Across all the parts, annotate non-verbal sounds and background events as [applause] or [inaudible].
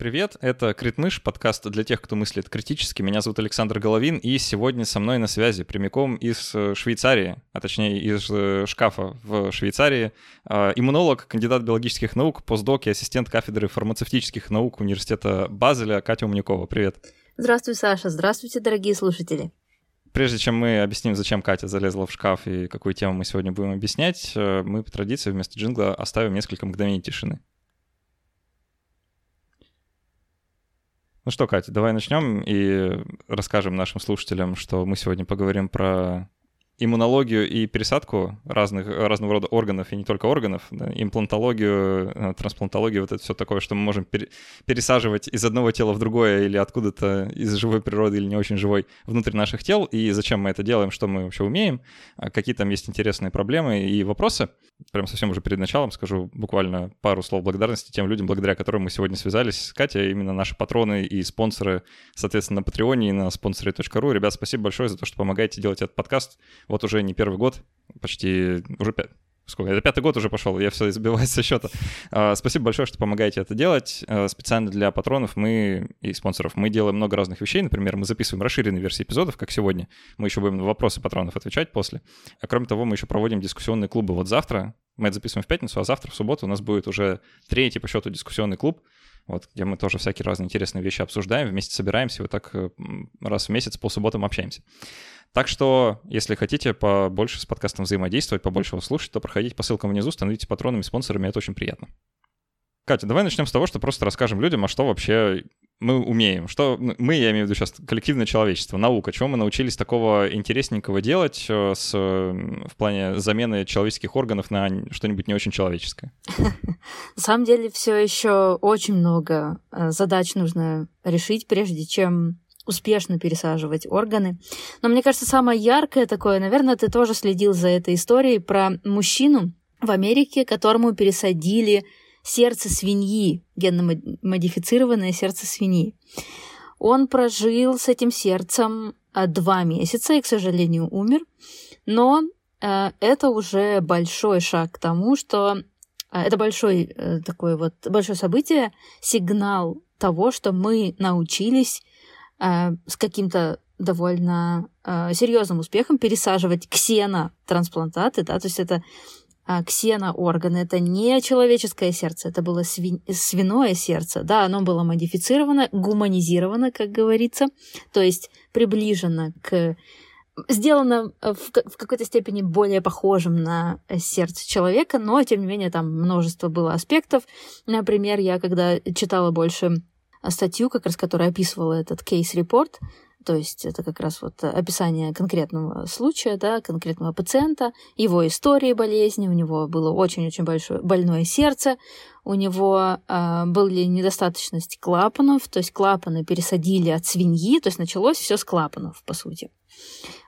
Привет, это Критмыш, подкаст для тех, кто мыслит критически. Меня зовут Александр Головин, и сегодня со мной на связи прямиком из э, Швейцарии, а точнее из э, шкафа в Швейцарии, э, иммунолог, кандидат биологических наук, постдок и ассистент кафедры фармацевтических наук Университета Базеля Катя Умникова. Привет. Здравствуй, Саша. Здравствуйте, дорогие слушатели. Прежде чем мы объясним, зачем Катя залезла в шкаф и какую тему мы сегодня будем объяснять, мы по традиции вместо джингла оставим несколько мгновений тишины. Ну что, Катя, давай начнем и расскажем нашим слушателям, что мы сегодня поговорим про иммунологию и пересадку разных, разного рода органов, и не только органов, да, имплантологию, э, трансплантологию, вот это все такое, что мы можем пере, пересаживать из одного тела в другое или откуда-то из живой природы или не очень живой внутрь наших тел, и зачем мы это делаем, что мы вообще умеем, а какие там есть интересные проблемы и вопросы. Прям совсем уже перед началом скажу буквально пару слов благодарности тем людям, благодаря которым мы сегодня связались с Катей, именно наши патроны и спонсоры, соответственно, на Патреоне и на спонсоре.ру. Ребят, спасибо большое за то, что помогаете делать этот подкаст вот уже не первый год, почти уже пять, сколько, это пятый год уже пошел, я все избиваюсь со счета. А, спасибо большое, что помогаете это делать. А, специально для патронов мы и спонсоров мы делаем много разных вещей. Например, мы записываем расширенные версии эпизодов, как сегодня. Мы еще будем на вопросы патронов отвечать после. А кроме того, мы еще проводим дискуссионные клубы. Вот завтра мы это записываем в пятницу, а завтра в субботу у нас будет уже третий по счету дискуссионный клуб, вот, где мы тоже всякие разные интересные вещи обсуждаем, вместе собираемся, вот так э, раз в месяц по субботам общаемся. Так что, если хотите побольше с подкастом взаимодействовать, побольше его слушать, то проходите по ссылкам внизу, становитесь патронами, спонсорами, это очень приятно. Катя, давай начнем с того, что просто расскажем людям, а что вообще мы умеем. Что мы, я имею в виду сейчас коллективное человечество, наука, чего мы научились такого интересненького делать э, с, в плане замены человеческих органов на что-нибудь не очень человеческое? [laughs] На самом деле все еще очень много э, задач нужно решить, прежде чем успешно пересаживать органы. Но мне кажется, самое яркое такое, наверное, ты тоже следил за этой историей про мужчину в Америке, которому пересадили сердце свиньи, генно-модифицированное сердце свиньи. Он прожил с этим сердцем а, два месяца и, к сожалению, умер. Но э, это уже большой шаг к тому, что э, это большой э, такой вот большое событие, сигнал того, что мы научились Э, с каким-то довольно э, серьезным успехом пересаживать ксенотрансплантаты, да, то есть это э, ксеноорганы, это не человеческое сердце, это было сви- свиное сердце, да, оно было модифицировано, гуманизировано, как говорится, то есть приближено к сделано в, в какой-то степени более похожим на сердце человека, но, тем не менее, там множество было аспектов. Например, я когда читала больше статью, как раз которая описывала этот кейс-репорт, то есть это как раз вот описание конкретного случая, да, конкретного пациента, его истории болезни, у него было очень-очень большое больное сердце, у него э, были недостаточность клапанов, то есть клапаны пересадили от свиньи, то есть началось все с клапанов, по сути.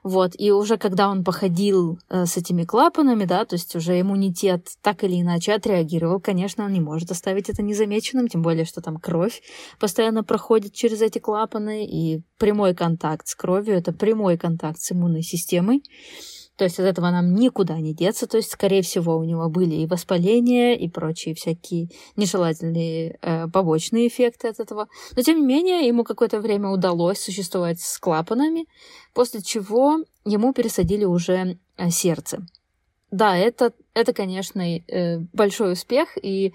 Вот, и уже когда он походил э, с этими клапанами, да, то есть уже иммунитет так или иначе отреагировал, конечно, он не может оставить это незамеченным, тем более, что там кровь постоянно проходит через эти клапаны, и прямой контакт с кровью — это прямой контакт с иммунной системой. То есть от этого нам никуда не деться. То есть, скорее всего, у него были и воспаления, и прочие всякие нежелательные э, побочные эффекты от этого. Но, тем не менее, ему какое-то время удалось существовать с клапанами, после чего ему пересадили уже э, сердце. Да, это, это конечно, э, большой успех, и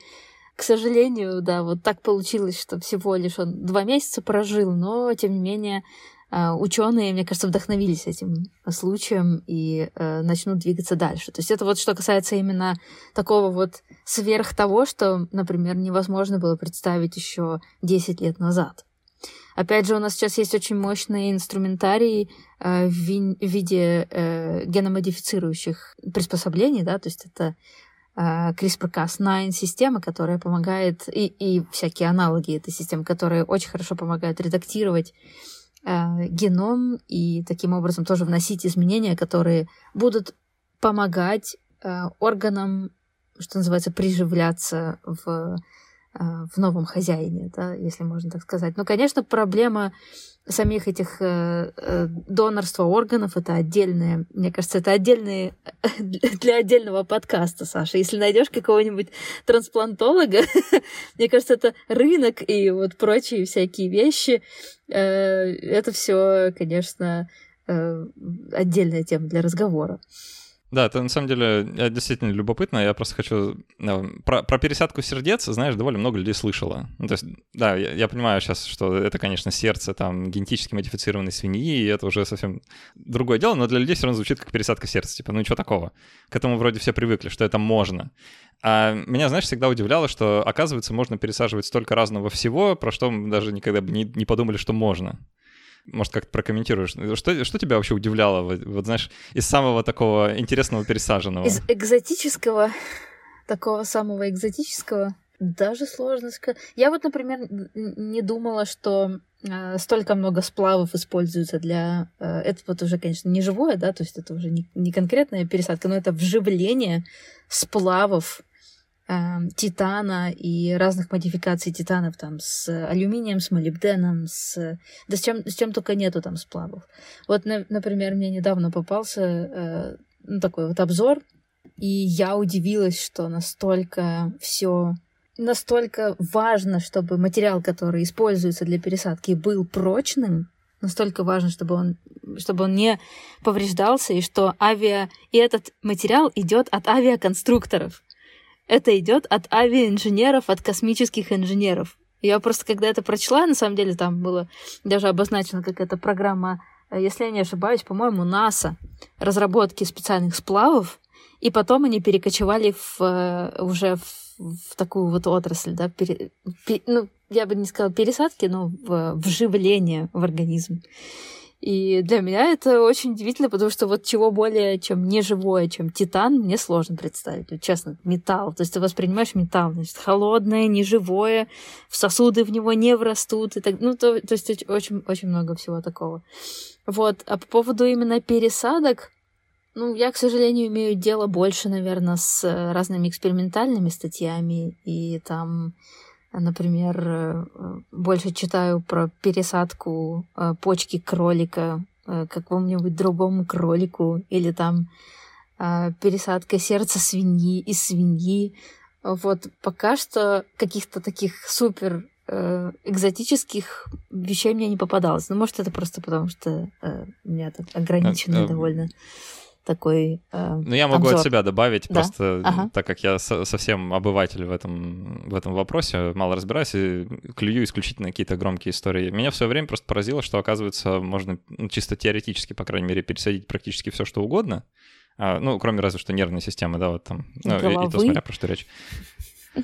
к сожалению, да, вот так получилось, что всего лишь он два месяца прожил, но, тем не менее, ученые, мне кажется, вдохновились этим случаем и э, начнут двигаться дальше. То есть это вот что касается именно такого вот сверх того, что, например, невозможно было представить еще 10 лет назад. Опять же, у нас сейчас есть очень мощный инструментарий э, в, ви- в виде э, геномодифицирующих приспособлений, да, то есть это э, CRISPR-Cas9 система, которая помогает, и, и всякие аналоги этой системы, которые очень хорошо помогают редактировать геном и таким образом тоже вносить изменения, которые будут помогать э, органам, что называется, приживляться в в новом хозяине, да, если можно так сказать. Но, конечно, проблема самих этих э, э, донорства органов это отдельное, мне кажется, это отдельные для отдельного подкаста, Саша. Если найдешь какого-нибудь трансплантолога, [laughs] мне кажется, это рынок и вот прочие всякие вещи. Э, это все, конечно, э, отдельная тема для разговора. Да, это на самом деле действительно любопытно. Я просто хочу... Э, про, про пересадку сердец, знаешь, довольно много людей слышало. Ну, то есть, да, я, я понимаю сейчас, что это, конечно, сердце там генетически модифицированной свиньи, и это уже совсем другое дело, но для людей все равно звучит как пересадка сердца. Типа, ну ничего такого. К этому вроде все привыкли, что это можно. А меня, знаешь, всегда удивляло, что, оказывается, можно пересаживать столько разного всего, про что мы даже никогда бы не, не подумали, что можно. Может, как-то прокомментируешь. Что, что тебя вообще удивляло, вот, вот знаешь, из самого такого интересного пересаженного? Из экзотического, такого самого экзотического, даже сложно сказать. Я вот, например, не думала, что э, столько много сплавов используется для... Э, это вот уже, конечно, не живое, да, то есть это уже не, не конкретная пересадка, но это вживление сплавов титана и разных модификаций титанов там с алюминием, с молибденом, с... Да с чем, с чем только нету там сплавов. Вот, на, например, мне недавно попался э, ну, такой вот обзор, и я удивилась, что настолько все настолько важно, чтобы материал, который используется для пересадки, был прочным, настолько важно, чтобы он, чтобы он не повреждался, и что авиа... И этот материал идет от авиаконструкторов это идет от авиаинженеров, от космических инженеров. Я просто, когда это прочла, на самом деле там было даже обозначено, как эта программа, э, если я не ошибаюсь, по-моему, НАСА, разработки специальных сплавов, и потом они перекочевали в, э, уже в, в такую вот отрасль, да, пере, пер, ну, я бы не сказала пересадки, но в, вживление в организм. И для меня это очень удивительно, потому что вот чего более, чем неживое, чем титан, мне сложно представить. Вот, честно, металл. То есть ты воспринимаешь металл, значит, холодное, неживое, в сосуды в него не врастут. И так, ну, то, то есть очень, очень много всего такого. Вот. А по поводу именно пересадок, ну, я, к сожалению, имею дело больше, наверное, с разными экспериментальными статьями и там Например, э, больше читаю про пересадку э, почки кролика э, какому-нибудь другому кролику или там пересадка сердца свиньи из свиньи. Вот пока что каких-то таких супер экзотических вещей мне не попадалось. Ну, может, это просто потому, что у меня тут ограниченный довольно такой э, Ну, я могу обзор. от себя добавить, да? просто ага. так как я со- совсем обыватель в этом, в этом вопросе, мало разбираюсь и клюю исключительно какие-то громкие истории. Меня в свое время просто поразило, что, оказывается, можно ну, чисто теоретически, по крайней мере, пересадить практически все, что угодно. А, ну, кроме разве что нервной системы, да, вот там. Ну, и, и то смотря про что речь.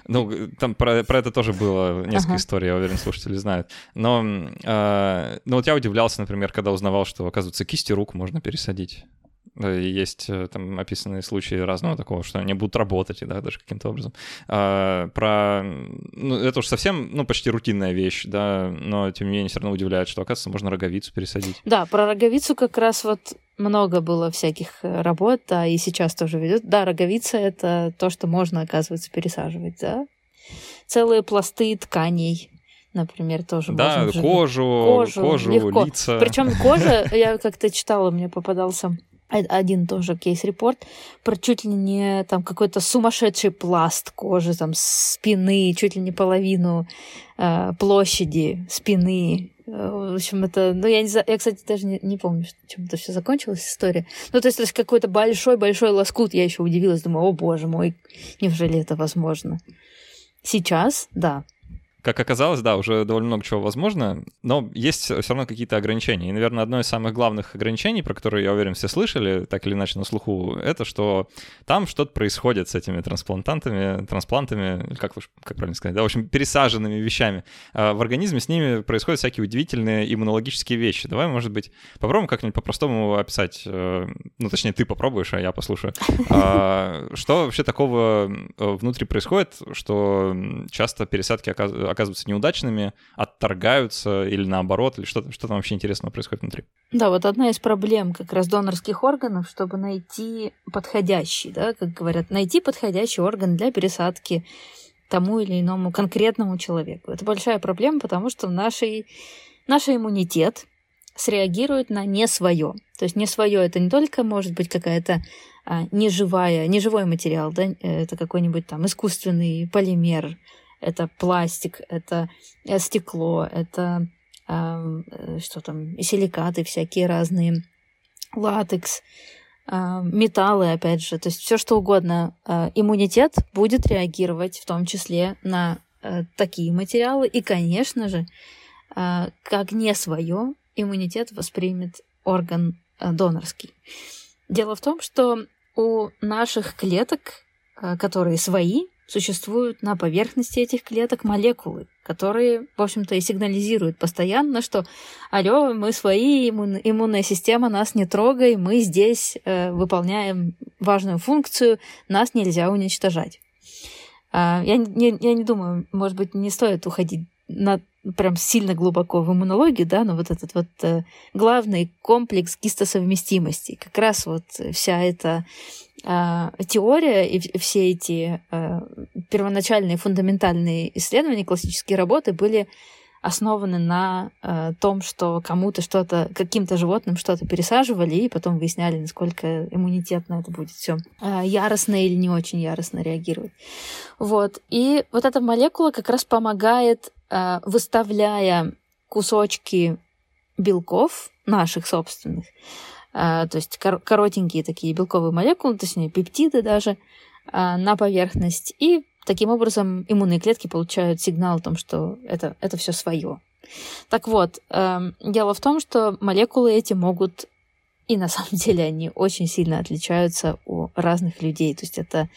Ну, там про, про это тоже было несколько ага. историй, я уверен, слушатели знают. Но, э, ну, вот я удивлялся, например, когда узнавал, что, оказывается, кисти рук можно пересадить. Есть э, там описанные случаи разного такого, что они будут работать, да, даже каким-то образом. А, про... Ну, это уж совсем, ну, почти рутинная вещь, да, но тем не менее все равно удивляет, что, оказывается, можно роговицу пересадить. Да, про роговицу как раз вот много было всяких э, работ, да, и сейчас тоже ведет. Да, роговица — это то, что можно, оказывается, пересаживать, да. Целые пласты тканей например, тоже да, можно. кожу, кожу, кожу легко. лица. Причем кожа, [laughs] я как-то читала, мне попадался один тоже кейс-репорт про чуть ли не там какой-то сумасшедший пласт кожи, там спины, чуть ли не половину э, площади спины. Э, в общем, это, ну, я не знаю, я, кстати, даже не, не помню, чем это все закончилась история. Ну, то есть, то есть какой-то большой-большой лоскут, я еще удивилась, думаю, о боже мой, неужели это возможно? Сейчас, да, как оказалось, да, уже довольно много чего возможно, но есть все равно какие-то ограничения. И, наверное, одно из самых главных ограничений, про которые, я уверен, все слышали, так или иначе на слуху, это что там что-то происходит с этими трансплантантами, трансплантами, как, как правильно сказать, да, в общем, пересаженными вещами. А в организме с ними происходят всякие удивительные иммунологические вещи. Давай, может быть, попробуем как-нибудь по-простому описать, э, ну, точнее, ты попробуешь, а я послушаю. А, что вообще такого э, внутри происходит, что часто пересадки оказываются оказываются неудачными, отторгаются или наоборот, или что, что там вообще интересного происходит внутри. Да, вот одна из проблем как раз донорских органов, чтобы найти подходящий, да, как говорят, найти подходящий орган для пересадки тому или иному конкретному человеку. Это большая проблема, потому что нашей, наш иммунитет среагирует на не свое. То есть не свое это не только может быть какая-то а, неживая, неживой материал, да, это какой-нибудь там искусственный полимер, это пластик, это э, стекло, это э, что там, силикаты всякие разные, латекс, а, металлы, опять же, то есть все что угодно. А, иммунитет будет реагировать в том числе на э, такие материалы. И, конечно же, а, как не свое, иммунитет воспримет орган донорский. Дело в том, что у наших клеток, которые свои, существуют на поверхности этих клеток молекулы, которые, в общем-то, и сигнализируют постоянно, что алло, мы свои, иммун, иммунная система, нас не трогай, мы здесь э, выполняем важную функцию, нас нельзя уничтожать. Э, я, не, я не думаю, может быть, не стоит уходить на прям сильно глубоко в иммунологию, да, но вот этот вот э, главный комплекс гистосовместимости, как раз вот вся эта э, теория и все эти э, первоначальные фундаментальные исследования, классические работы были основаны на э, том, что кому-то что-то, каким-то животным что-то пересаживали, и потом выясняли, насколько иммунитетно это будет все э, яростно или не очень яростно реагировать. Вот. И вот эта молекула как раз помогает выставляя кусочки белков наших собственных, э, то есть коротенькие такие белковые молекулы, точнее пептиды даже, э, на поверхность. И таким образом иммунные клетки получают сигнал о том, что это, это все свое. Так вот, дело в том, что молекулы эти могут и на самом [laughs] деле они очень сильно отличаются у разных людей. То есть это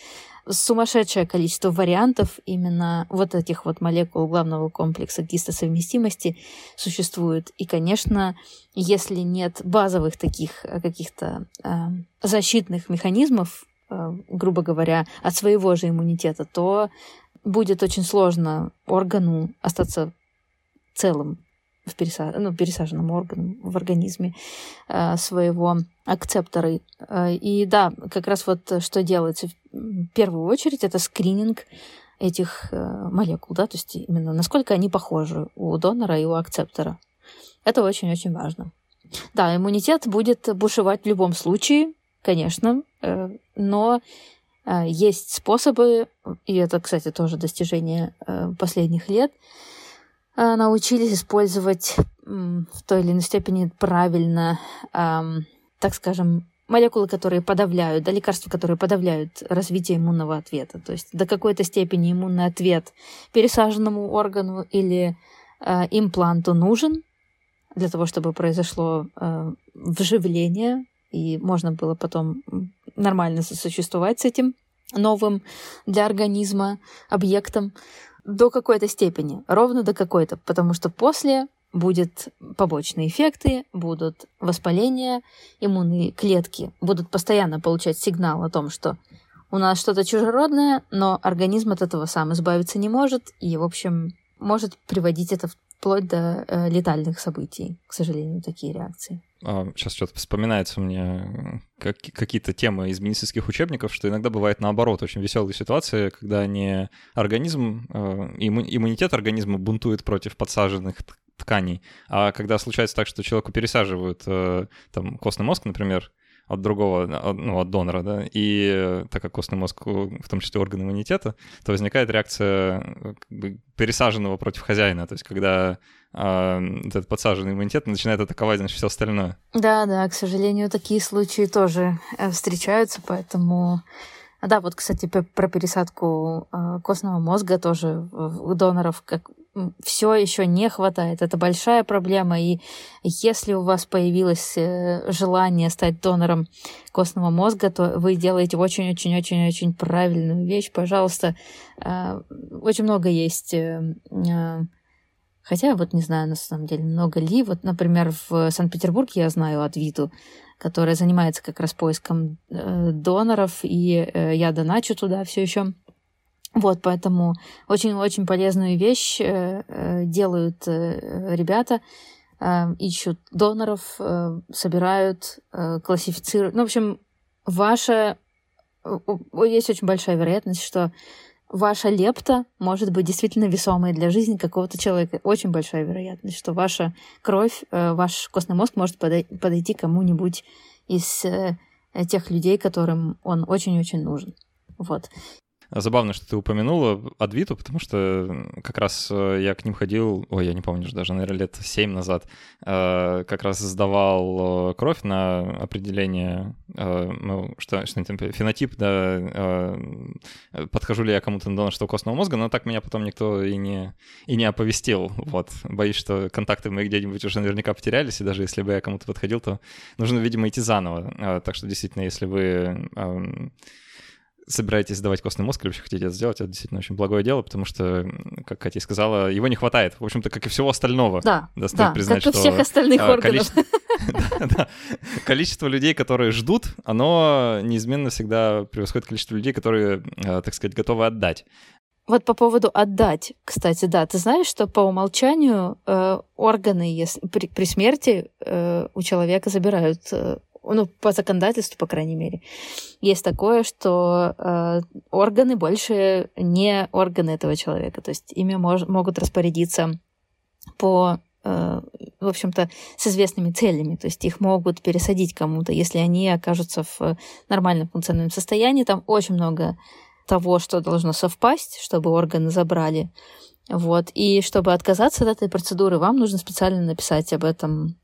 сумасшедшее количество вариантов именно вот этих вот молекул главного комплекса гистосовместимости существует. И, конечно, если нет базовых таких э, каких-то э, защитных механизмов, э, грубо говоря, от своего же иммунитета, то будет очень сложно органу остаться целым в переса... ну, пересаженным органом в организме э, своего акцептора. Э, и да, как раз вот что делается первую очередь, это скрининг этих э, молекул, да, то есть именно насколько они похожи у донора и у акцептора. Это очень-очень важно. Да, иммунитет будет бушевать в любом случае, конечно, э, но э, есть способы, и это, кстати, тоже достижение последних лет, научились использовать в той или иной степени правильно, так скажем, молекулы, которые подавляют, да, лекарства, которые подавляют развитие иммунного ответа. То есть до какой-то степени иммунный ответ пересаженному органу или э, импланту нужен для того, чтобы произошло э, вживление, и можно было потом нормально сосуществовать с этим новым для организма объектом до какой-то степени, ровно до какой-то, потому что после будут побочные эффекты, будут воспаления, иммунные клетки будут постоянно получать сигнал о том, что у нас что-то чужеродное, но организм от этого сам избавиться не может, и, в общем, может приводить это вплоть до э, летальных событий, к сожалению, такие реакции. Сейчас а, что-то вспоминается мне как, какие-то темы из медицинских учебников, что иногда бывает наоборот очень веселые ситуации, когда не организм, э, иммунитет организма бунтует против подсаженных тканей, а когда случается так, что человеку пересаживают э, там костный мозг, например, от другого, ну, от донора, да, и так как костный мозг, в том числе орган иммунитета, то возникает реакция как бы, пересаженного против хозяина, то есть когда э, этот подсаженный иммунитет начинает атаковать, значит, все остальное. Да, да, к сожалению, такие случаи тоже э, встречаются, поэтому да, вот, кстати, про пересадку э, костного мозга тоже у доноров, как все еще не хватает. Это большая проблема. И если у вас появилось э, желание стать донором костного мозга, то вы делаете очень-очень-очень-очень правильную вещь. Пожалуйста, э, очень много есть э, Хотя, вот не знаю, на самом деле, много ли. Вот, например, в Санкт-Петербурге я знаю от Виту, которая занимается как раз поиском доноров, и я доначу туда все еще. Вот, поэтому очень-очень полезную вещь э, э, делают э, ребята, ищут доноров, собирают, классифицируют. Ну, в общем, ваша... Есть очень большая вероятность, что ваша лепта может быть действительно весомой для жизни какого-то человека. Очень большая вероятность, что ваша кровь, ваш костный мозг может подойти кому-нибудь из тех людей, которым он очень-очень нужен. Вот. Забавно, что ты упомянула Адвиту, потому что как раз э, я к ним ходил, ой, я не помню, даже, наверное, лет 7 назад, э, как раз сдавал э, кровь на определение, ну, что, что там, фенотип, да, подхожу ли я кому-то на донорство костного мозга, но так меня потом никто и не, и не оповестил, вот. Боюсь, что контакты мои где-нибудь уже наверняка потерялись, и даже если бы я кому-то подходил, то нужно, видимо, идти заново. Так что, действительно, если вы собираетесь сдавать костный мозг или вообще хотите это сделать, это действительно очень благое дело, потому что, как Катя сказала, его не хватает. В общем-то, как и всего остального. Да, да, да признать, как и всех остальных а, органов. [laughs] Количество людей, которые ждут, оно неизменно всегда превосходит количество людей, которые, а, так сказать, готовы отдать. Вот по поводу отдать, кстати, да, ты знаешь, что по умолчанию э, органы, если при, при смерти э, у человека забирают э, ну, по законодательству, по крайней мере, есть такое, что э, органы больше не органы этого человека. То есть ими мож, могут распорядиться по, э, в общем-то, с известными целями. То есть их могут пересадить кому-то, если они окажутся в нормальном функциональном состоянии. Там очень много того, что должно совпасть, чтобы органы забрали. Вот. И чтобы отказаться от этой процедуры, вам нужно специально написать об этом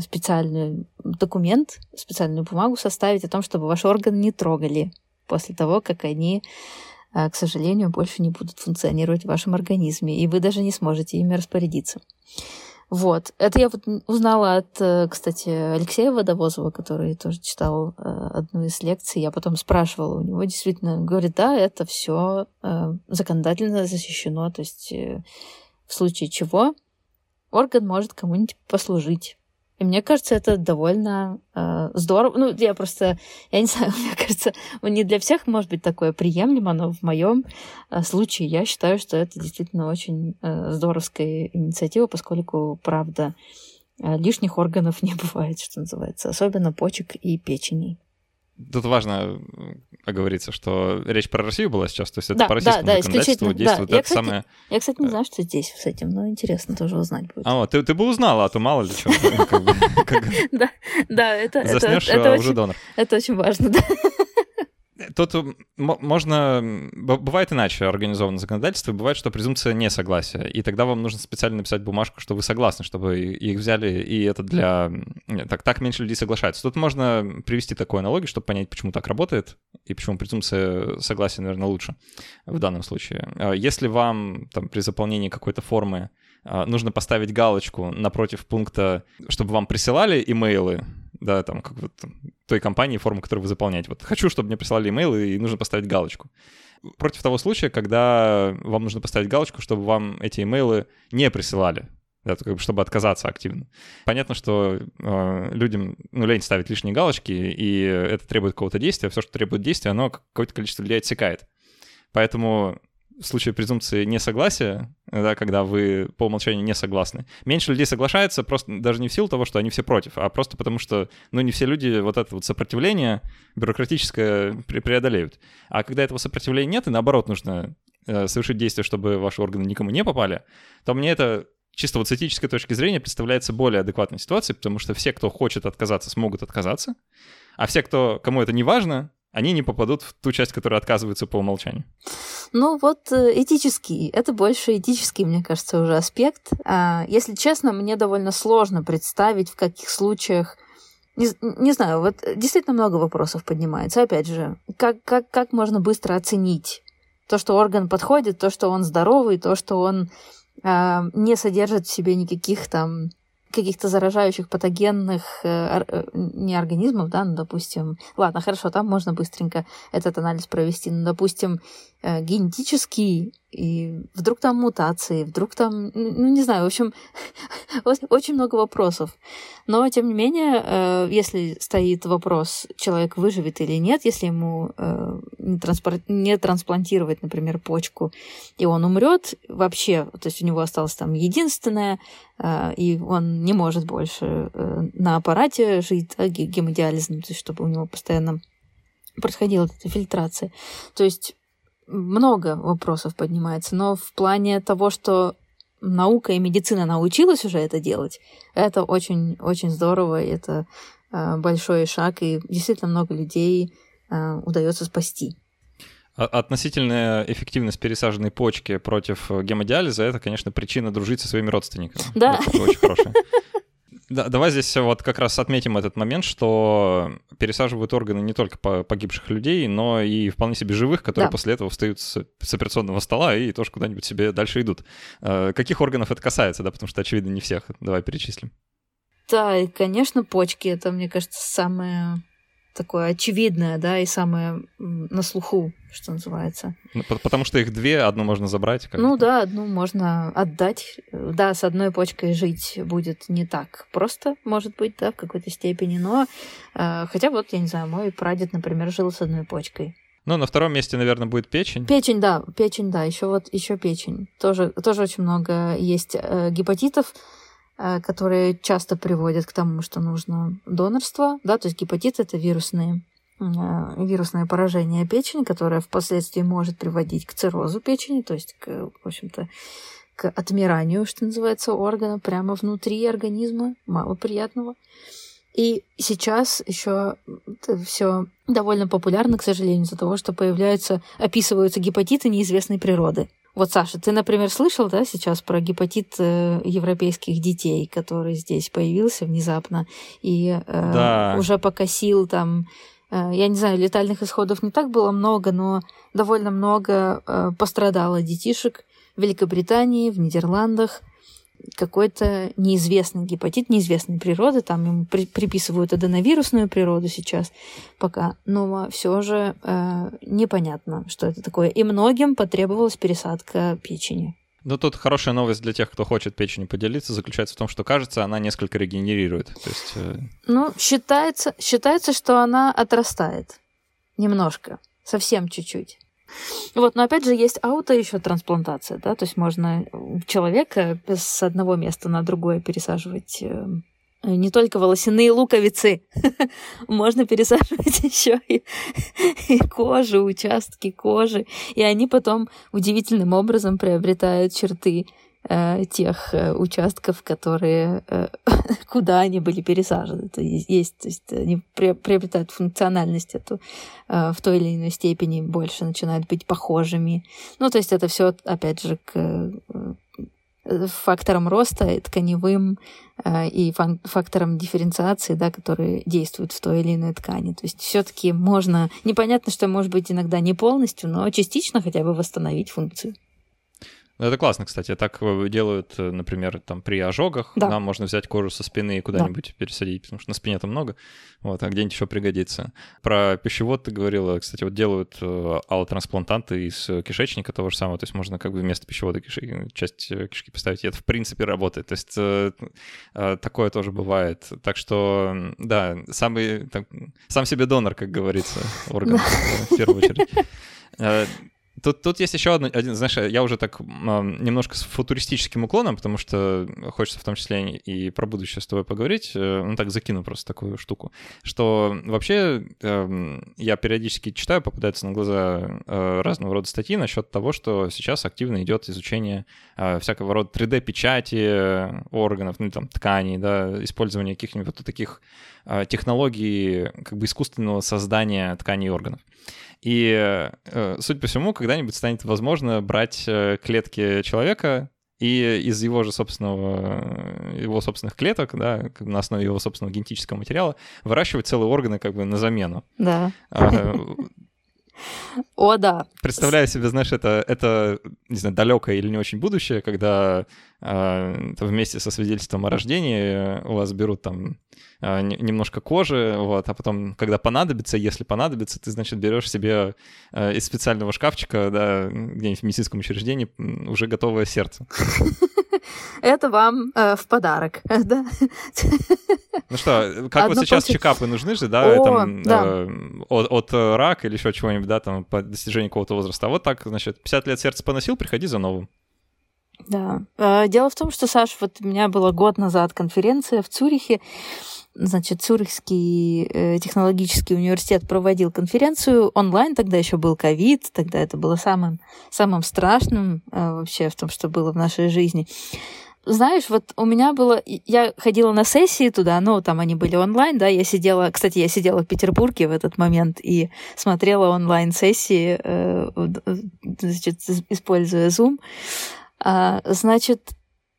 специальный документ, специальную бумагу составить о том, чтобы ваши органы не трогали после того, как они, э, к сожалению, больше не будут функционировать в вашем организме, и вы даже не сможете ими распорядиться. Вот. Это я вот узнала от, э, кстати, Алексея Водовозова, который тоже читал одну из лекций. Я потом спрашивала у него, действительно, он говорит, да, это все законодательно защищено, то есть в случае чего орган может кому-нибудь послужить. И мне кажется, это довольно э, здорово. Ну, я просто, я не [laughs] знаю, мне кажется, не для всех может быть такое приемлемо, но в моем э, случае я считаю, что это действительно очень э, здоровская инициатива, поскольку, правда, э, лишних органов [laughs] не бывает, что называется, особенно почек и печени. Тут важно оговориться, что речь про Россию была сейчас, то есть это да, по российскому да, да, законодательству действует да. это кстати, самое... Я, кстати, не знаю, что здесь с этим, но интересно тоже узнать будет. А, вот, ты, ты бы узнала, а то мало ли чего. [laughs] [laughs] Да, да, это... Заснешь, а уже донор. Это очень важно, да. Тут можно... Бывает иначе организовано законодательство, бывает, что презумпция несогласия, и тогда вам нужно специально написать бумажку, что вы согласны, чтобы их взяли, и это для... Так, так меньше людей соглашаются. Тут можно привести такую аналогию, чтобы понять, почему так работает, и почему презумпция согласия, наверное, лучше в данном случае. А если вам там, при заполнении какой-то формы а, нужно поставить галочку напротив пункта, чтобы вам присылали имейлы, да, там, как вот той компании, форму, которую вы заполняете. Вот хочу, чтобы мне присылали имейлы, и нужно поставить галочку. Против того случая, когда вам нужно поставить галочку, чтобы вам эти имейлы не присылали, да, чтобы отказаться активно. Понятно, что э, людям ну, лень ставить лишние галочки, и это требует какого-то действия. Все, что требует действия, оно какое-то количество людей отсекает. Поэтому в случае презумпции несогласия, да, когда вы по умолчанию не согласны, меньше людей соглашается просто даже не в силу того, что они все против, а просто потому что, ну, не все люди вот это вот сопротивление бюрократическое преодолеют. А когда этого сопротивления нет, и наоборот нужно э, совершить действие, чтобы ваши органы никому не попали, то мне это чисто вот с этической точки зрения представляется более адекватной ситуацией, потому что все, кто хочет отказаться, смогут отказаться, а все, кто, кому это не важно, они не попадут в ту часть, которая отказывается по умолчанию. Ну вот э, этический, это больше этический, мне кажется, уже аспект. А, если честно, мне довольно сложно представить, в каких случаях не, не знаю, вот действительно много вопросов поднимается. Опять же, как, как, как можно быстро оценить то, что орган подходит, то, что он здоровый, то, что он э, не содержит в себе никаких там каких-то заражающих патогенных э, э, не организмов, да, ну, допустим, ладно, хорошо, там можно быстренько этот анализ провести, но, допустим, э, генетический и вдруг там мутации, вдруг там, ну, не знаю, в общем, [laughs] очень много вопросов. Но, тем не менее, э, если стоит вопрос, человек выживет или нет, если ему э, не, транспор... не трансплантировать, например, почку, и он умрет вообще, то есть у него осталось там единственное, э, и он не может больше на аппарате жить, да, гемодиализом, то есть чтобы у него постоянно происходила эта фильтрация. То есть много вопросов поднимается, но в плане того, что наука и медицина научилась уже это делать, это очень-очень здорово, это э, большой шаг, и действительно много людей э, удается спасти. Относительная эффективность пересаженной почки против гемодиализа — это, конечно, причина дружить со своими родственниками. Да. Это очень хорошая. Да, давай здесь вот как раз отметим этот момент, что пересаживают органы не только по погибших людей, но и вполне себе живых, которые да. после этого встают с, с операционного стола и тоже куда-нибудь себе дальше идут. Э, каких органов это касается, да, потому что, очевидно, не всех. Давай перечислим. Да, и, конечно, почки — это, мне кажется, самое такое очевидное, да, и самое на слуху, что называется. Ну, потому что их две, одну можно забрать. ну да, одну можно отдать. Да, с одной почкой жить будет не так просто, может быть, да, в какой-то степени, но э, хотя вот, я не знаю, мой прадед, например, жил с одной почкой. Ну, на втором месте, наверное, будет печень. Печень, да, печень, да, еще вот еще печень. Тоже, тоже очень много есть э, гепатитов, которые часто приводят к тому, что нужно донорство, да, то есть гепатит это вирусные э, вирусное поражение печени, которое впоследствии может приводить к циррозу печени, то есть, к, в общем-то, к отмиранию, что называется, органа прямо внутри организма, мало приятного. И сейчас еще все довольно популярно, к сожалению, из-за того, что появляются, описываются гепатиты неизвестной природы. Вот, Саша, ты, например, слышал, да, сейчас про гепатит э, европейских детей, который здесь появился внезапно и э, да. уже покосил там э, я не знаю, летальных исходов не так было много, но довольно много э, пострадало детишек в Великобритании, в Нидерландах какой-то неизвестный гепатит, неизвестной природы, там ему при, приписывают аденовирусную природу сейчас пока, но все же э, непонятно, что это такое. И многим потребовалась пересадка печени. Ну, тут хорошая новость для тех, кто хочет печенью поделиться, заключается в том, что, кажется, она несколько регенерирует. То есть... Э, ну, считается, считается, что она отрастает немножко, совсем чуть-чуть. Вот, но опять же есть ауто еще трансплантация, да, то есть можно человека с одного места на другое пересаживать э, не только волосяные луковицы, [laughs] можно пересаживать [laughs] еще и, и кожу, участки кожи, и они потом удивительным образом приобретают черты Э, тех э, участков, которые э, [laughs] куда они были пересажены. То есть, есть, то есть они приобретают функциональность эту в той или иной степени больше начинают быть похожими. Ну, то есть это все, опять же, к факторам роста, тканевым и факторам дифференциации, да, которые действуют в той или иной ткани. То есть все-таки можно, непонятно, что может быть иногда не полностью, но частично хотя бы восстановить функцию. Ну, это классно, кстати. Так э, делают, э, например, там при ожогах. Да. Нам можно взять кожу со спины и куда-нибудь да. пересадить, потому что на спине там много. Вот, а где-нибудь еще пригодится. Про пищевод ты говорила. Кстати, вот делают э, аллотрансплантанты из кишечника того же самого. То есть можно как бы вместо пищевода киши, часть кишки поставить. И это, в принципе, работает. То есть такое тоже бывает. Так что, да, самый, так, сам себе донор, как говорится, [laughs] орган в первую очередь. [laughs] Тут, тут есть еще одно, один, знаешь, я уже так немножко с футуристическим уклоном, потому что хочется в том числе и про будущее с тобой поговорить. Э, ну так закину просто такую штуку, что вообще э, я периодически читаю, попадаются на глаза э, разного рода статьи насчет того, что сейчас активно идет изучение э, всякого рода 3D-печати органов, ну там тканей, да, использование каких-нибудь вот таких э, технологий как бы искусственного создания тканей и органов. И, э, судя по всему, когда-нибудь станет возможно брать э, клетки человека и из его же собственного, его собственных клеток, да, на основе его собственного генетического материала выращивать целые органы как бы на замену. Да. А, [laughs] О, да. Представляю себе, знаешь, это, это не знаю, далекое или не очень будущее, когда э, вместе со свидетельством о рождении у вас берут там э, немножко кожи, вот, а потом, когда понадобится, если понадобится, ты, значит, берешь себе э, из специального шкафчика, да, где-нибудь в медицинском учреждении уже готовое сердце. [laughs] Это вам э, в подарок, [laughs] да? Ну что, как Одну вот сейчас получить... чекапы нужны же, да, О, там, да. Э, от, от рака или еще чего-нибудь, да, там, по достижению какого-то возраста. А вот так, значит, 50 лет сердце поносил, приходи за новым. Да. А, дело в том, что, Саш, вот у меня была год назад конференция в Цюрихе, значит, Цюрихский э, технологический университет проводил конференцию онлайн, тогда еще был ковид, тогда это было самым, самым страшным э, вообще в том, что было в нашей жизни. Знаешь, вот у меня было... Я ходила на сессии туда, ну, там они были онлайн, да, я сидела... Кстати, я сидела в Петербурге в этот момент и смотрела онлайн-сессии, э, значит, используя Zoom. А, значит,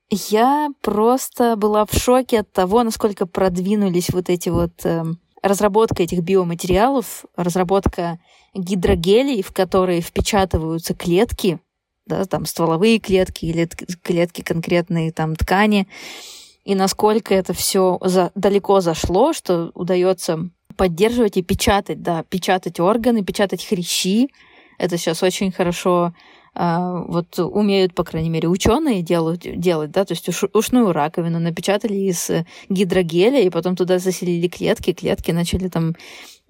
я просто была в шоке от того, насколько продвинулись вот эти вот э, разработка этих биоматериалов, разработка гидрогелей, в которые впечатываются клетки, да, там стволовые клетки или клетки конкретные там ткани, и насколько это все за, далеко зашло, что удается поддерживать и печатать, да, печатать органы, печатать хрящи. Это сейчас очень хорошо вот умеют, по крайней мере, ученые делают, делать, да, то есть уш, ушную раковину напечатали из гидрогеля, и потом туда заселили клетки, клетки начали там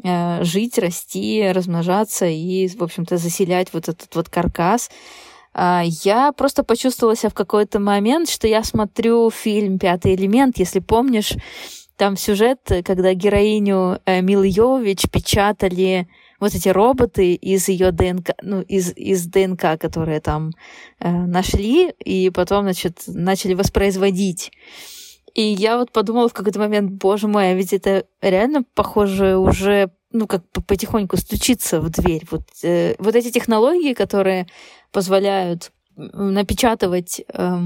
э, жить, расти, размножаться и, в общем-то, заселять вот этот вот каркас. А, я просто почувствовала себя в какой-то момент, что я смотрю фильм «Пятый элемент», если помнишь, там сюжет, когда героиню э, Милы Йович печатали вот эти роботы из ее ДНК, ну, из, из ДНК, которые там э, нашли, и потом, значит, начали воспроизводить. И я вот подумала в какой-то момент, боже мой, а ведь это реально похоже уже, ну, как потихоньку стучиться в дверь. Вот, э, вот эти технологии, которые позволяют напечатывать э,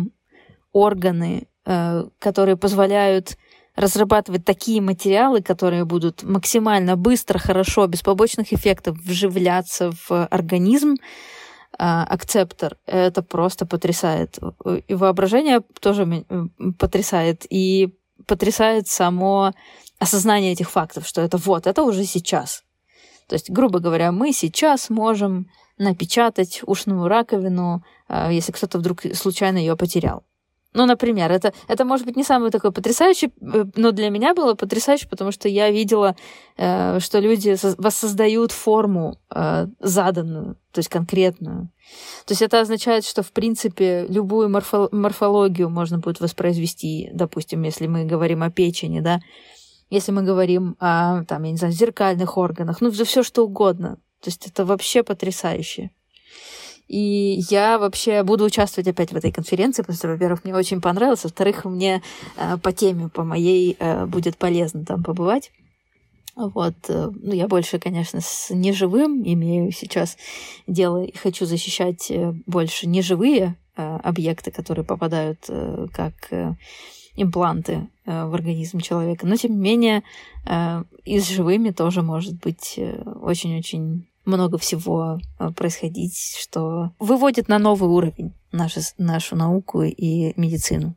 органы, э, которые позволяют разрабатывать такие материалы, которые будут максимально быстро, хорошо, без побочных эффектов вживляться в организм, а, акцептор, это просто потрясает. И воображение тоже потрясает. И потрясает само осознание этих фактов, что это вот, это уже сейчас. То есть, грубо говоря, мы сейчас можем напечатать ушную раковину, а, если кто-то вдруг случайно ее потерял. Ну, например, это, это может быть не самый такой потрясающий, э, но для меня было потрясающе, потому что я видела, э, что люди воссоздают форму э, заданную, то есть конкретную. То есть это означает, что, в принципе, любую морфо морфологию можно будет воспроизвести, допустим, если мы говорим о печени, да, если мы говорим о, там, я не знаю, зеркальных органах, ну, все что угодно. То есть это вообще потрясающе. И я вообще буду участвовать опять в этой конференции, потому что, во-первых, мне очень понравилось, во-вторых, мне э, по теме, по моей, э, будет полезно там побывать. Вот, э, ну, я больше, конечно, с неживым имею сейчас дело и хочу защищать э, больше неживые э, объекты, которые попадают как импланты в организм человека. Но, тем не менее, и с живыми тоже может быть очень-очень много всего э, происходить, что выводит на новый уровень нашу, нашу науку и медицину.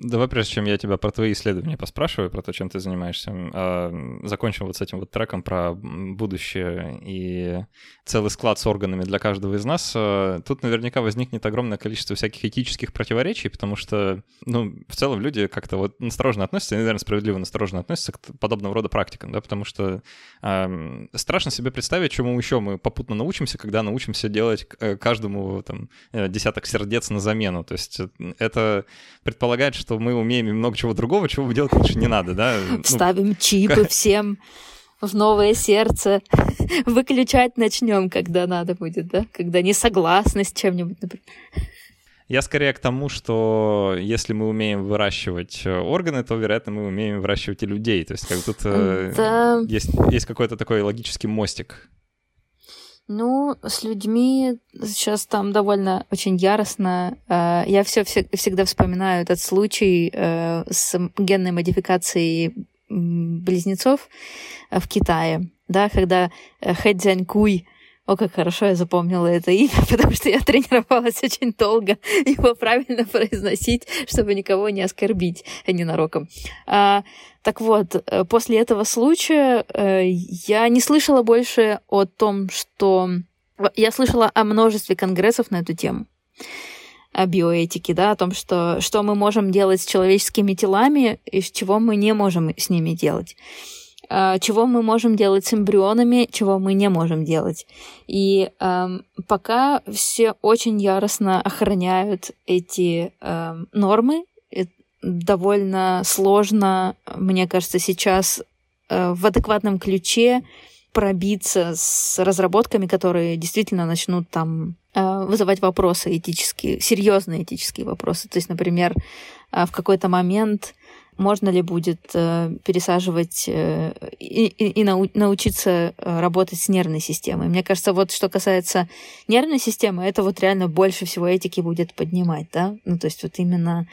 Давай, прежде чем я тебя про твои исследования поспрашиваю, про то, чем ты занимаешься, а, закончим вот с этим вот треком про будущее и целый склад с органами для каждого из нас. А, тут наверняка возникнет огромное количество всяких этических противоречий, потому что, ну, в целом люди как-то вот настороженно относятся, и, наверное, справедливо настороженно относятся к подобного рода практикам, да, потому что э, страшно себе представить, чему еще мы попутно научимся, когда научимся делать э, каждому там э, десяток сердец на замену. То есть э, это предполагает, что что мы умеем много чего другого, чего делать лучше не надо, да? Вставим ну, чипы всем в новое сердце. Выключать начнем, когда надо будет, да? Когда не согласны с чем-нибудь, например. Я скорее к тому, что если мы умеем выращивать э, органы, то, вероятно, мы умеем выращивать и людей. То есть как тут э, да. есть, есть какой-то такой логический мостик. Ну, с людьми сейчас там довольно очень яростно. Э, я все всегда вспоминаю этот случай э, с генной модификацией близнецов э, в Китае, да, когда Хэ Цзянькуй о, как хорошо я запомнила это имя, [laughs] потому что я тренировалась очень долго его правильно произносить, чтобы никого не оскорбить ненароком. А, так вот, э, после этого случая э, я не слышала больше о том, что... Я слышала о множестве конгрессов на эту тему о биоэтике, да, о том, что, что мы можем делать с человеческими телами и чего мы не можем с ними делать. А, чего мы можем делать с эмбрионами, чего мы не можем делать. И э, пока все очень яростно охраняют эти э, нормы, довольно сложно, мне кажется, сейчас э, в адекватном ключе пробиться с разработками, которые действительно начнут там э, вызывать вопросы этические, серьезные этические вопросы. То есть, например, э, в какой-то момент можно ли будет пересаживать и, и, и научиться работать с нервной системой. Мне кажется, вот что касается нервной системы, это вот реально больше всего этики будет поднимать, да? Ну, то есть вот именно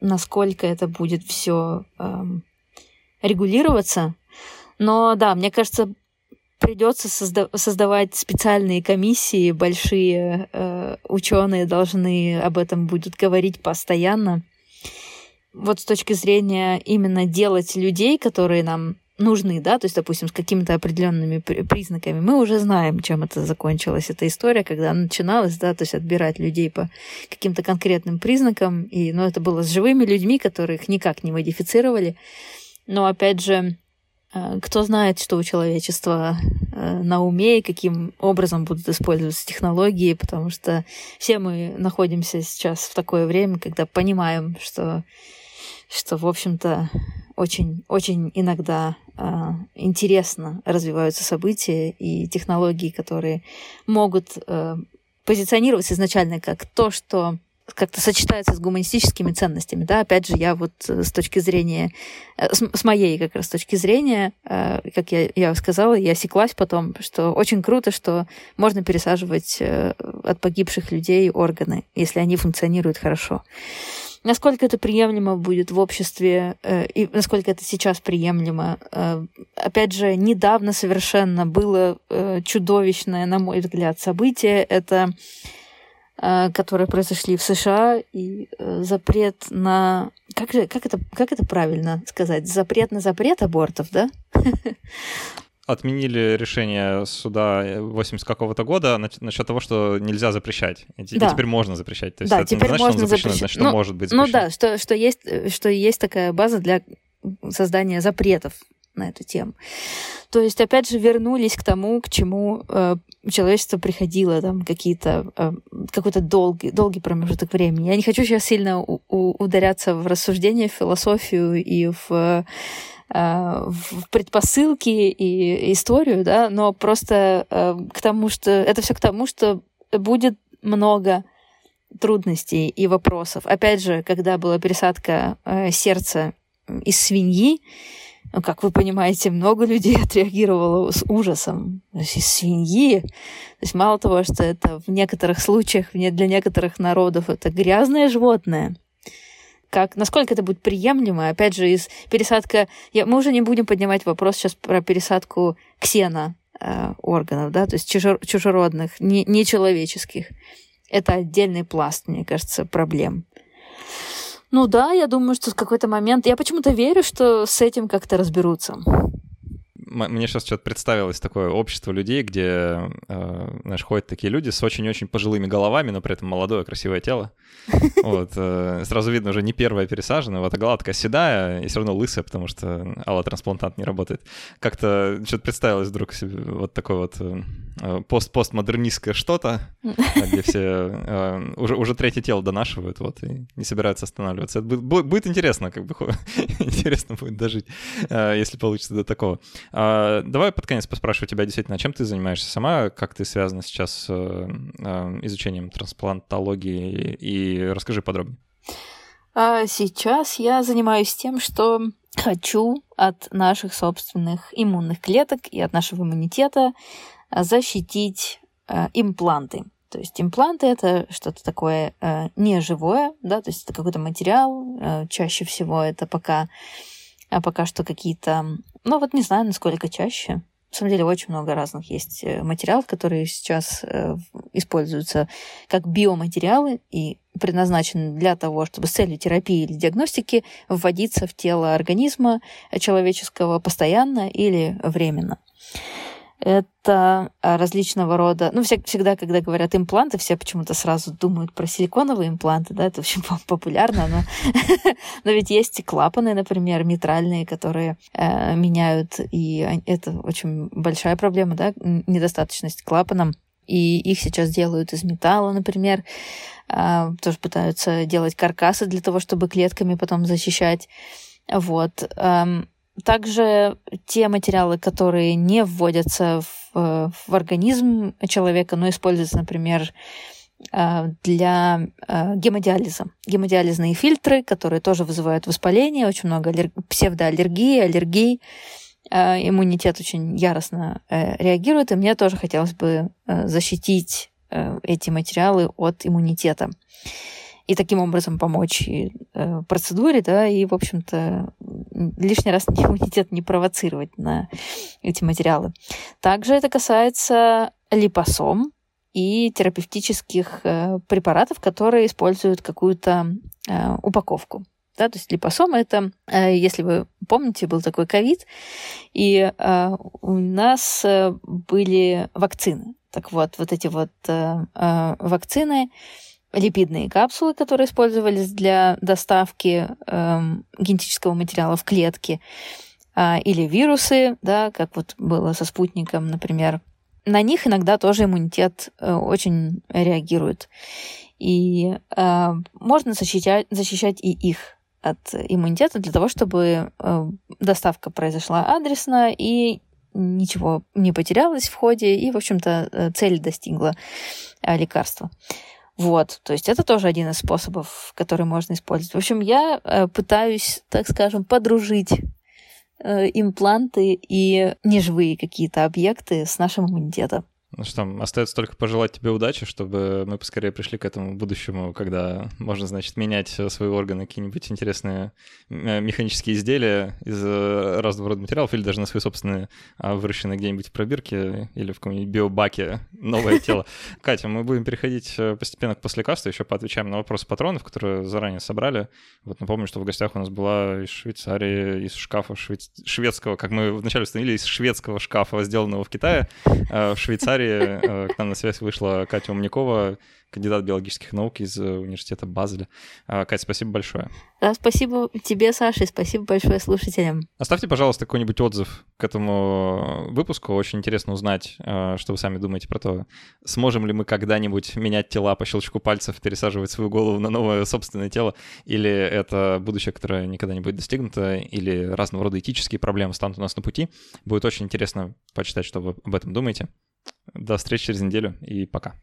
насколько это будет все регулироваться. Но да, мне кажется, придется созда- создавать специальные комиссии, большие э, ученые должны об этом будут говорить постоянно. Вот с точки зрения именно делать людей, которые нам нужны, да, то есть, допустим, с какими-то определенными признаками. Мы уже знаем, чем это закончилась эта история, когда начиналась, да, то есть отбирать людей по каким-то конкретным признакам, и, ну, это было с живыми людьми, которых никак не модифицировали. Но, опять же, э, кто знает, что у человечества э, на уме и каким образом будут использоваться технологии, потому что все мы находимся сейчас в такое время, когда понимаем, что, что в общем-то, очень, очень иногда э, интересно развиваются события и технологии, которые могут э, позиционироваться изначально как то, что как-то сочетается с гуманистическими ценностями, да, опять же, я вот э, с точки зрения, э, с, моей как раз точки зрения, э, как я, я сказала, я осеклась потом, что очень круто, что можно пересаживать от погибших людей органы, если они функционируют хорошо. Насколько это приемлемо будет в обществе э, и насколько это сейчас приемлемо. Э, опять же, недавно совершенно было э, чудовищное, на мой взгляд, событие. Это э, которые произошли в США, и э, запрет на... Как, же, как, это, как это правильно сказать? Запрет на запрет абортов, да? [laughs] отменили решение суда 80 какого-то года насчет того, что нельзя запрещать. И, да. и теперь можно запрещать. То есть да, это теперь не значит, можно запрещать. Значит, ну, может быть запрещено. Ну да, что, что, есть, что есть такая база для создания запретов на эту тему. То есть, опять же, вернулись к тому, к чему э, человечество приходило, там, какие-то, э, какой-то долгий, долгий промежуток времени. Я не хочу сейчас сильно у, у, ударяться в рассуждения, в философию и в Э, в предпосылки и историю, да, но просто э, к тому, что это все к тому, что будет много трудностей и вопросов. Опять же, когда была пересадка э, сердца из свиньи, ну, как вы понимаете, много людей [laughs] отреагировало с ужасом. То есть из свиньи. То есть мало того, что это в некоторых случаях, для некоторых народов это грязное животное, как, насколько это будет приемлемо. Опять же, из пересадка... Я, мы уже не будем поднимать вопрос сейчас про пересадку ксена э, органов, да, то есть чужер, чужеродных, не, нечеловеческих. Это отдельный пласт, мне кажется, проблем. Ну да, я думаю, что в какой-то момент... Я почему-то верю, что с этим как-то разберутся мне сейчас что-то представилось такое общество людей, где, э, знаешь, ходят такие люди с очень-очень пожилыми головами, но при этом молодое красивое тело. [laughs] Вот. Э, сразу видно, уже не первая пересаженная, вот, а голова такая седая и все равно лысая, потому что аллотрансплантант не работает. Как-то что-то представилось вдруг себе вот такое вот э, пост постмодернистское что-то, [laughs] где все уже, уже третье тело донашивают, вот, и не собираются останавливаться. Это будет, будет интересно, как бы, [laughs] интересно будет дожить, если получится до такого. А, давай под конец поспрашиваю тебя действительно, чем ты занимаешься сама, как ты связана сейчас с э, э, изучением трансплантологии, и расскажи подробнее. А сейчас я занимаюсь тем, что хочу от наших собственных иммунных клеток и от нашего иммунитета защитить э, импланты. То есть импланты это что-то такое э, неживое, да, то есть это какой-то материал. Э, чаще всего это пока а пока что какие-то... Ну, вот не знаю, насколько чаще. На самом деле очень много разных есть э, материалов, которые сейчас э, используются как биоматериалы и предназначены для того, чтобы с целью терапии или диагностики вводиться в тело организма человеческого постоянно или временно. Это а, различного рода... Ну, всегда, когда говорят импланты, все почему-то сразу думают про силиконовые импланты, да, это очень [laughs] популярно, но, [laughs] но ведь есть и клапаны, например, митральные, которые э, меняют, и это очень большая проблема, да, недостаточность клапанам. И их сейчас делают из металла, например. Э, тоже пытаются делать каркасы для того, чтобы клетками потом защищать. Вот. Также те материалы, которые не вводятся в, в организм человека, но используются, например, э, для э, гемодиализа. Гемодиализные фильтры, которые тоже вызывают воспаление, очень много аллер... псевдоаллергии, аллергий. Э, иммунитет очень яростно реагирует, и мне тоже хотелось бы защитить эти материалы от иммунитета и таким образом помочь и, э, процедуре, да, и, в общем-то, лишний раз [laughs] иммунитет не провоцировать на эти материалы. Также это касается липосом и терапевтических э, препаратов, которые используют какую-то э, упаковку. Да, то есть липосом это, э, если вы помните, был такой ковид, и э, у нас э, были вакцины. Так вот, вот эти вот вакцины липидные капсулы, которые использовались для доставки эм, генетического материала в клетки, э, или вирусы, да, как вот было со спутником, например. На них иногда тоже иммунитет э, очень реагирует. И э, можно защищать, защищать и их от иммунитета для того, чтобы э, доставка произошла адресно и ничего не потерялось в ходе, и, в общем-то, э, цель достигла э, лекарства. Вот, то есть это тоже один из способов, который можно использовать. В общем, я э, пытаюсь, так скажем, подружить э, импланты и неживые какие-то объекты с нашим иммунитетом. Ну что, остается только пожелать тебе удачи, чтобы мы поскорее пришли к этому будущему, когда можно, значит, менять свои органы, какие-нибудь интересные э, механические изделия из э, разного рода материалов, или даже на свои собственные а, выращенные где-нибудь в пробирке или в каком-нибудь биобаке [laughs] новое тело. Катя, мы будем переходить э, постепенно к послекасту, еще поотвечаем на вопросы патронов, которые заранее собрали. Вот напомню, что в гостях у нас была из Швейцарии, из шкафа шведского, как мы вначале установили, из шведского шкафа, сделанного в Китае, в Швейцарии Э, к нам на связь вышла Катя Умникова, кандидат биологических наук из э, университета Базеля. А, Катя, спасибо большое. Да, спасибо тебе, Саша, и спасибо большое слушателям. Оставьте, пожалуйста, какой-нибудь отзыв к этому выпуску. Очень интересно узнать, э, что вы сами думаете про то, сможем ли мы когда-нибудь менять тела по щелчку пальцев, пересаживать свою голову на новое собственное тело, или это будущее, которое никогда не будет достигнуто, или разного рода этические проблемы станут у нас на пути. Будет очень интересно почитать, что вы об этом думаете. До встречи через неделю и пока.